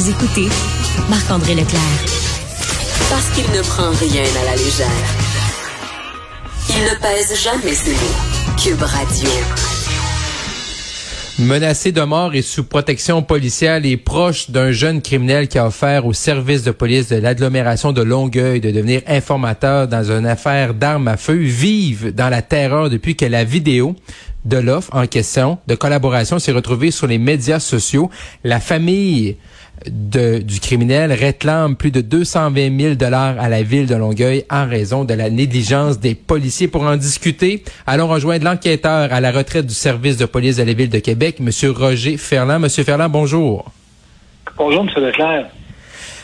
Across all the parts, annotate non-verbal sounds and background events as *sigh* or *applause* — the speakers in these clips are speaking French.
Vous écoutez Marc-André Leclerc. Parce qu'il ne prend rien à la légère. Il ne pèse jamais ses mots. Cube Radio. Menacé de mort et sous protection policière, les proches d'un jeune criminel qui a offert au service de police de l'agglomération de Longueuil de devenir informateur dans une affaire d'armes à feu vivent dans la terreur depuis que la vidéo de l'offre en question de collaboration s'est retrouvée sur les médias sociaux. La famille de, du criminel réclame plus de 220 000 dollars à la ville de Longueuil en raison de la négligence des policiers. Pour en discuter, allons rejoindre l'enquêteur à la retraite du service de police de la ville de Québec, Monsieur Roger Ferland. Monsieur Ferland, bonjour. Bonjour, Monsieur Leclerc.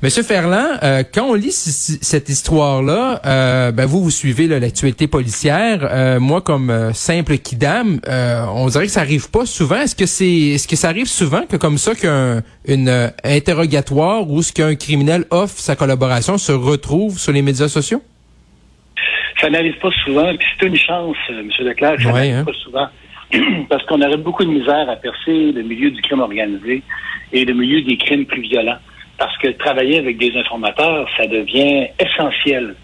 Monsieur Ferland, euh, quand on lit cette histoire-là, euh, ben vous vous suivez l'actualité policière. Euh, moi, comme simple kidam, on dirait que ça arrive pas souvent. Est-ce que c'est, est-ce que ça arrive souvent que comme ça qu'un une interrogatoire ou ce qu'un criminel offre sa collaboration se retrouve sur les médias sociaux? Ça n'arrive pas souvent, puis c'est une chance, Monsieur Leclerc, ça n'arrive hein. pas souvent. *clears throat* Parce qu'on aurait beaucoup de misère à percer le milieu du crime organisé et le milieu des crimes plus violents parce que travailler avec des informateurs, ça devient essentiel.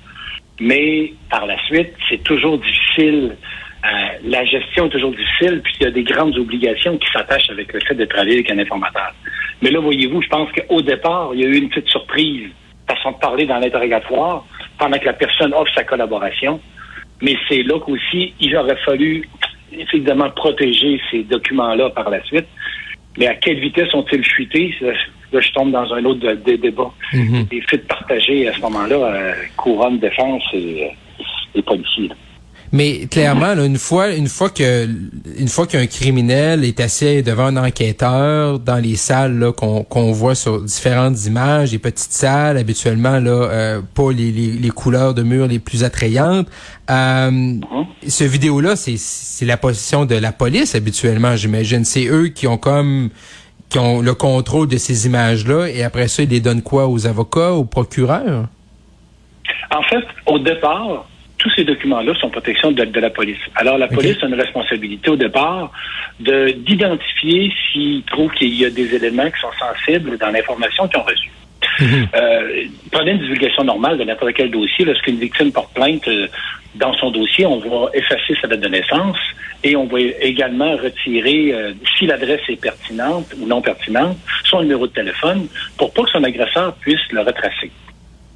Mais par la suite, c'est toujours difficile. Euh, la gestion est toujours difficile, puis il y a des grandes obligations qui s'attachent avec le fait de travailler avec un informateur. Mais là, voyez-vous, je pense qu'au départ, il y a eu une petite surprise, façon de parler dans l'interrogatoire, pendant que la personne offre sa collaboration. Mais c'est là qu'aussi, il aurait fallu évidemment protéger ces documents-là par la suite. Mais à quelle vitesse ont-ils chuté? Là, je tombe dans un autre débat. Mm Les faits partagés à ce moment-là, euh, couronne défense et, euh, policiers. Mais clairement, une fois, une fois que, une fois qu'un criminel est assis devant un enquêteur dans les salles qu'on voit sur différentes images, les petites salles, habituellement là, euh, pas les, les, couleurs de murs les plus attrayantes. Euh, mhm. Ce vidéo-là, c'est c'est la position de la police habituellement, j'imagine. C'est eux qui ont comme qui ont le contrôle de ces images-là et après ça, ils les donnent quoi aux avocats, aux procureurs? En fait, au départ, tous ces documents-là sont protection de, la police. Alors, la police a une responsabilité au départ de d'identifier s'ils trouvent qu'il y a des éléments qui sont sensibles dans l'information qu'ils ont reçue. Mhm. Euh, prenez une divulgation normale de n'importe quel dossier. Lorsqu'une victime porte plainte euh, dans son dossier, on va effacer sa date de naissance et on va également retirer, euh, si l'adresse est pertinente ou non pertinente, son numéro de téléphone pour pas que son agresseur puisse le retracer.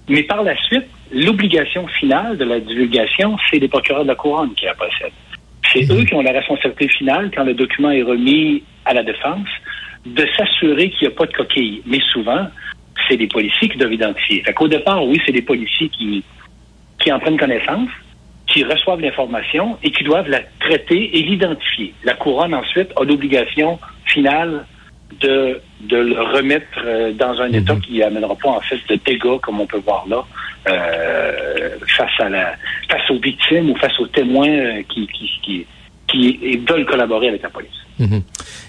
Mais par la suite, l'obligation finale de la divulgation, c'est les procureurs de la couronne qui la possèdent. C'est mhm. eux qui ont la responsabilité finale, quand le document est remis à la défense, de s'assurer qu'il n'y a pas de coquille. Mais souvent, c'est les policiers qui doivent identifier. Fait qu'au départ, oui, c'est les policiers qui, qui en prennent connaissance, qui reçoivent l'information et qui doivent la traiter et l'identifier. La couronne, ensuite, a l'obligation finale de, de le remettre euh, dans un état mhm. qui amènera pas en fait de dégâts comme on peut voir là euh, face à la face aux victimes ou face aux témoins euh, qui, qui, qui, qui veulent collaborer avec la police. Mhm.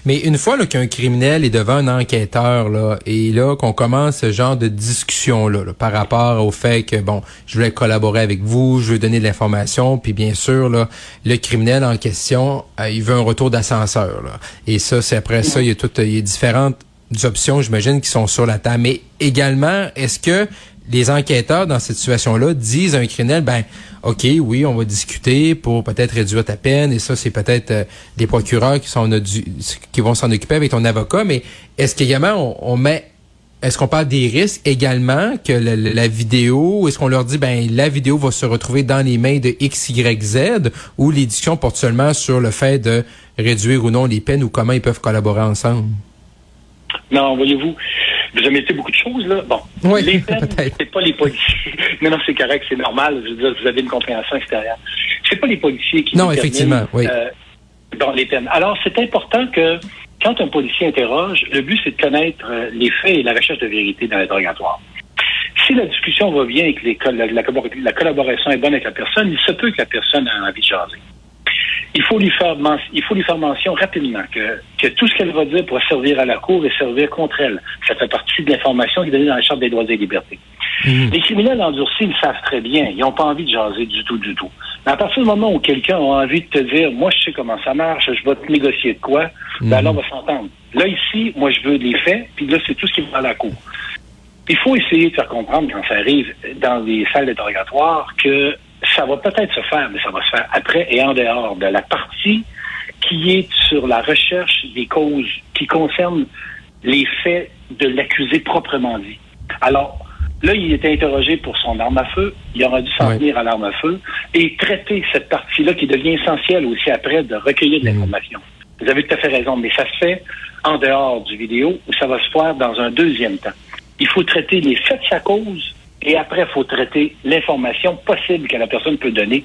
Mais une fois qu'un criminel est devant un enquêteur là, et là qu'on commence ce genre de discussion là, par rapport au fait que bon, je voulais collaborer avec vous, je veux donner de l'information, puis bien sûr là, le criminel en question, euh, il veut un retour d'ascenseur. Et ça, c'est après ça, il y a toutes, il différentes options, j'imagine, qui sont sur la table. Mais également, est-ce que les enquêteurs dans cette situation-là disent à un criminel, ben, OK, oui, on va discuter pour peut-être réduire ta peine, et ça, c'est peut-être euh, des procureurs qui sont qui vont s'en occuper avec ton avocat, mais est-ce qu'également on, met est-ce qu'on parle des risques également que la, vidéo, est-ce qu'on leur dit ben la vidéo va se retrouver dans les mains de X, Y, Z, ou l'édition porte seulement sur le fait de réduire ou non les peines ou comment ils peuvent collaborer ensemble? Non, voyez-vous, vous avez été beaucoup de choses, là. Bon. les peines, c'est pas les policiers. *laughs* non, non, c'est correct, c'est normal. Je veux dire, vous avez une compréhension extérieure. C'est pas les policiers qui Non, effectivement, oui. Euh, bon, les peines. Alors, c'est important que quand un policier interroge, le but, c'est de connaître euh, les faits et la recherche de vérité dans l'interrogatoire. Si la discussion va bien et que les, la, la, collaboration est bonne avec la personne, il se peut que la personne ait envie de jaser il faut lui faire il faut lui faire mention rapidement que, que tout ce qu'elle va dire pourra servir à la cour et servir contre elle. Ça fait partie de l'information qui est donnée dans la Charte des droits et libertés. Mhm. Les criminels endurcis, ils savent très bien. Ils n'ont pas envie de jaser du tout, du tout. Mais à partir du moment où quelqu'un a envie de te dire, moi, je sais comment ça marche, je vais te négocier de quoi, ben mhm. là, on va s'entendre. Là, ici, moi, je veux les faits, puis là, c'est tout ce qui va à la cour. Il faut essayer de faire comprendre quand ça arrive dans les salles d'interrogatoire que ça va peut-être se faire, mais ça va se faire après et en dehors de la partie qui est sur la recherche des causes qui concernent les faits de l'accusé proprement dit. Alors, là, il était interrogé pour son arme à feu. Il aura dû s'en tenir à l'arme à feu et traiter cette partie-là qui devient essentielle aussi après de recueillir de mhm. l'information. Vous avez tout à fait raison, mais ça se fait en dehors du vidéo ou ça va se faire dans un deuxième temps. Il faut traiter les faits de sa cause et après, il faut traiter l'information possible que la personne peut donner.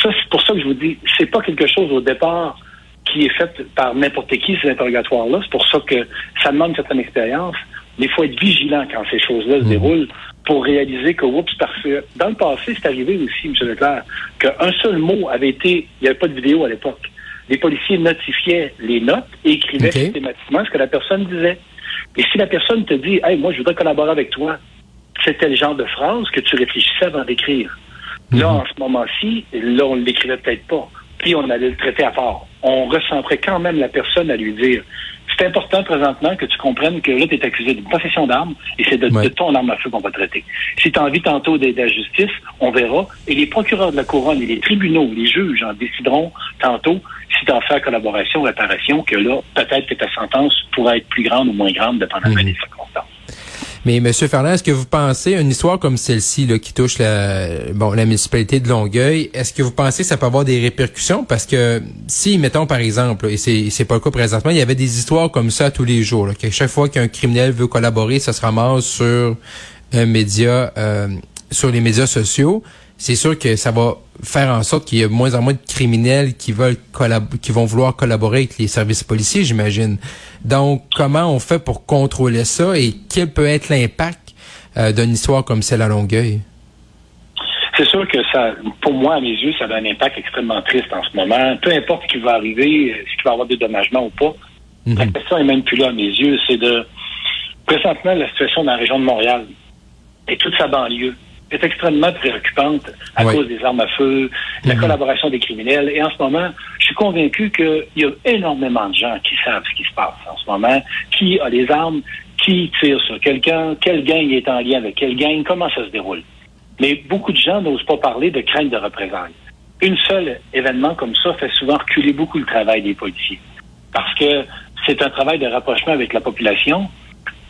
Ça, c'est pour ça que je vous dis, c'est pas quelque chose au départ qui est fait par n'importe qui, ces interrogatoires-là. C'est pour ça que ça demande une certaine expérience. Mais il faut être vigilant quand ces choses-là se mmh. déroulent pour réaliser que, oups, parce que dans le passé, c'est arrivé aussi, M. Leclerc, qu'un seul mot avait été, il n'y avait pas de vidéo à l'époque. Les policiers notifiaient les notes et écrivaient systématiquement ce que la personne disait. Et si la personne te dit, hey, moi, je voudrais collaborer avec toi, c'était le genre de phrase que tu réfléchissais avant d'écrire. Là, mhm. en ce moment-ci, là, on ne l'écrivait peut-être pas. Puis on allait le traiter à part. On ressembrait quand même la personne à lui dire c'est important présentement que tu comprennes que là, tu es accusé d'une possession d'armes et c'est de, ton arme à feu qu'on va traiter. Si tu as envie tantôt d'aider la justice, on verra. Et les procureurs de la couronne et les tribunaux, les juges en décideront tantôt si tu en fais collaboration, réparation, que là, peut-être que ta sentence pourrait être plus grande ou moins grande dépendamment mhm. des circonstances. Mais Monsieur Ferland, est-ce que vous pensez une histoire comme celle-ci là, qui touche la bon la municipalité de Longueuil, est-ce que vous pensez que ça peut avoir des répercussions? Parce que si mettons par exemple et c'est c'est pas le cas présentement, il y avait des histoires comme ça tous les jours là, que chaque fois qu'un criminel veut collaborer, ça se ramasse sur un média euh, sur les médias sociaux c'est sûr que ça va faire en sorte qu'il y a moins en moins de criminels qui veulent qui vont vouloir collaborer avec les services policiers, j'imagine. Donc, comment on fait pour contrôler ça et quel peut être l'impact euh, d'une histoire comme celle à Longueuil? C'est sûr que ça, pour moi, à mes yeux, ça a un impact extrêmement triste en ce moment. Peu importe ce qui va arriver, euh, s'il va avoir des dommagements ou pas, mhm. la question est même plus là à mes yeux. C'est de présentement la situation dans la région de Montréal et toute sa banlieue est extrêmement préoccupante à cause des armes à feu, la mhm. collaboration des criminels. Et en ce moment, je suis convaincu qu'il y a énormément de gens qui savent ce qui se passe en ce moment, qui a les armes, qui tire sur quelqu'un, quel gang est en lien avec quel gang, comment ça se déroule? Mais beaucoup de gens n'osent pas parler de crainte de représailles. Une seul événement comme ça fait souvent reculer beaucoup le travail des policiers. Parce que c'est un travail de rapprochement avec la population,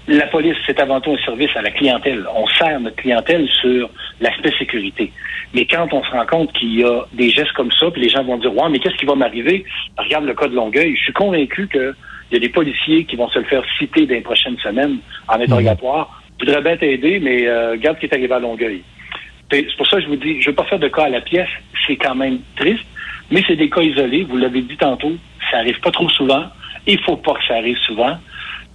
la police, c'est avant tout un service à la clientèle. On sert notre clientèle sur l'aspect sécurité. Mais quand on se rend compte qu'il y a des gestes comme ça, puis les gens vont dire, ouais, mais qu'est-ce qui va m'arriver? Regarde le cas de Longueuil. Je suis convaincu qu'il y a des policiers qui vont se le faire citer dans les prochaines semaines en interrogatoire. Je voudrais bien t'aider, mais euh, regarde ce qui est arrivé à Longueuil. C'est pour ça que je vous dis, je veux pas faire de cas à la pièce. C'est quand même triste, mais c'est des cas isolés. Vous l'avez dit tantôt, ça arrive pas trop souvent. Il faut pas que ça arrive souvent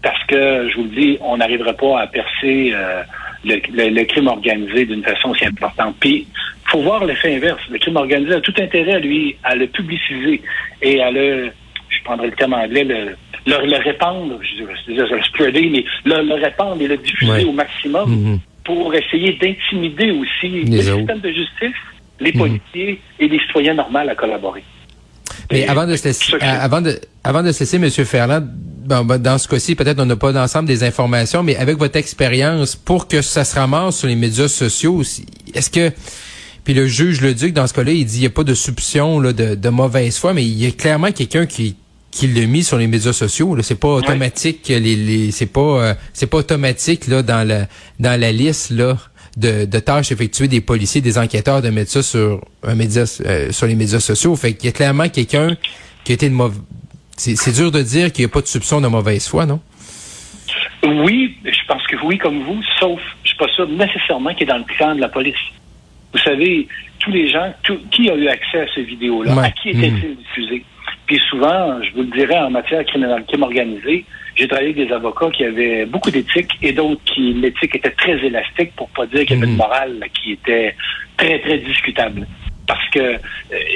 parce que, je vous le dis, on n'arrivera pas à percer euh, le, crime organisé d'une façon aussi importante. Puis, faut voir l'effet inverse. Le crime organisé a tout intérêt à lui, à le publiciser et à le, je prendrai le terme anglais, le, le, répandre, je dirais, le spreader, mais le, répandre et le diffuser au maximum mm-hmm. pour essayer d'intimider aussi le système de justice, les mm-hmm. policiers et les citoyens normaux à collaborer. Mais avant de se laisser, avant de, avant de se laisser, M. Ferland, bon, dans ce cas-ci, peut-être on n'a pas l'ensemble des informations, mais avec votre expérience, pour que ça se ramasse sur les médias sociaux, est-ce que puis le juge le dit que dans ce cas-là, il dit il n'y a pas de soupçon là, de, de mauvaise foi, mais il y a clairement quelqu'un qui qui l'a mis sur les médias sociaux. Là, c'est pas automatique. Les, les c'est pas euh, c'est pas automatique là dans la dans la liste là de, de tâches effectuées des policiers, des enquêteurs de mettre ça sur un média euh, sur les médias sociaux. Fait qu'il y a clairement quelqu'un qui a été de c'est dur de dire qu'il n'y a pas de soupçon de mauvaise foi, non? Oui, je pense que oui, comme vous, sauf, je suis pas sûr nécessairement qu'il est dans le plan de la police. Vous savez, tous les gens, qui a eu accès à ces vidéos-là? À qui était-il hmm. diffusé? Puis souvent, je vous le dirais, en matière criminelle, crime organisé, j'ai travaillé avec des avocats qui avaient beaucoup d'éthique et d'autres qui, l'éthique était très élastique pour pas dire qu'il y avait une hmm. morale qui était très, très discutable. Parce que, euh,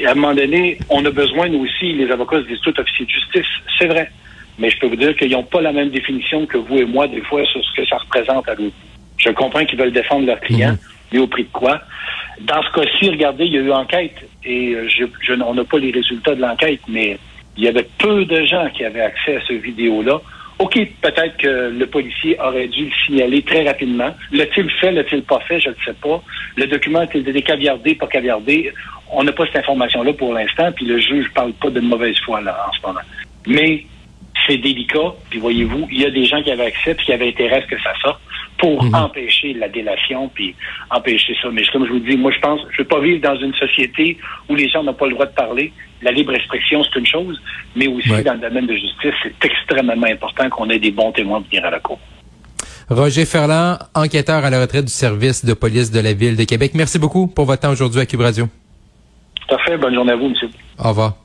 à un moment donné, on a besoin, nous aussi, les avocats se disent tout officiers de justice. C'est vrai. Mais je peux vous dire qu'ils n'ont pas la même définition que vous et moi, des fois, sur ce que ça représente à eux. Je comprends qu'ils veulent défendre leurs clients, mhm. mais au prix de quoi? Dans ce cas-ci, regardez, il y a eu enquête et euh, je, on n'a pas les résultats de l'enquête, mais il y avait peu de gens qui avaient accès à ce vidéo-là. OK, peut-être que le policier aurait dû le signaler très rapidement. L'a-t-il fait, l'a-t-il pas fait, je ne sais pas. Le document a-t-il caviardé, pas caviardé? On n'a pas cette information-là pour l'instant, puis le juge ne parle pas de mauvaise foi là, en ce moment. Mais c'est délicat, puis voyez-vous, il y a des gens qui avaient accès, puis qui avaient intérêt à ce que ça sorte pour mhm. empêcher la délation, puis empêcher ça. Mais comme je vous dis, moi, je pense, je veux pas vivre dans une société où les gens n'ont pas le droit de parler. La libre expression, c'est une chose, mais aussi dans le domaine de justice, c'est extrêmement important qu'on ait des bons témoins pour venir à la cour. Roger Ferland, enquêteur à la retraite du service de police de la Ville de Québec. Merci beaucoup pour votre temps aujourd'hui à Cube Radio. Tout à fait. Bonne journée à vous, monsieur. Au revoir.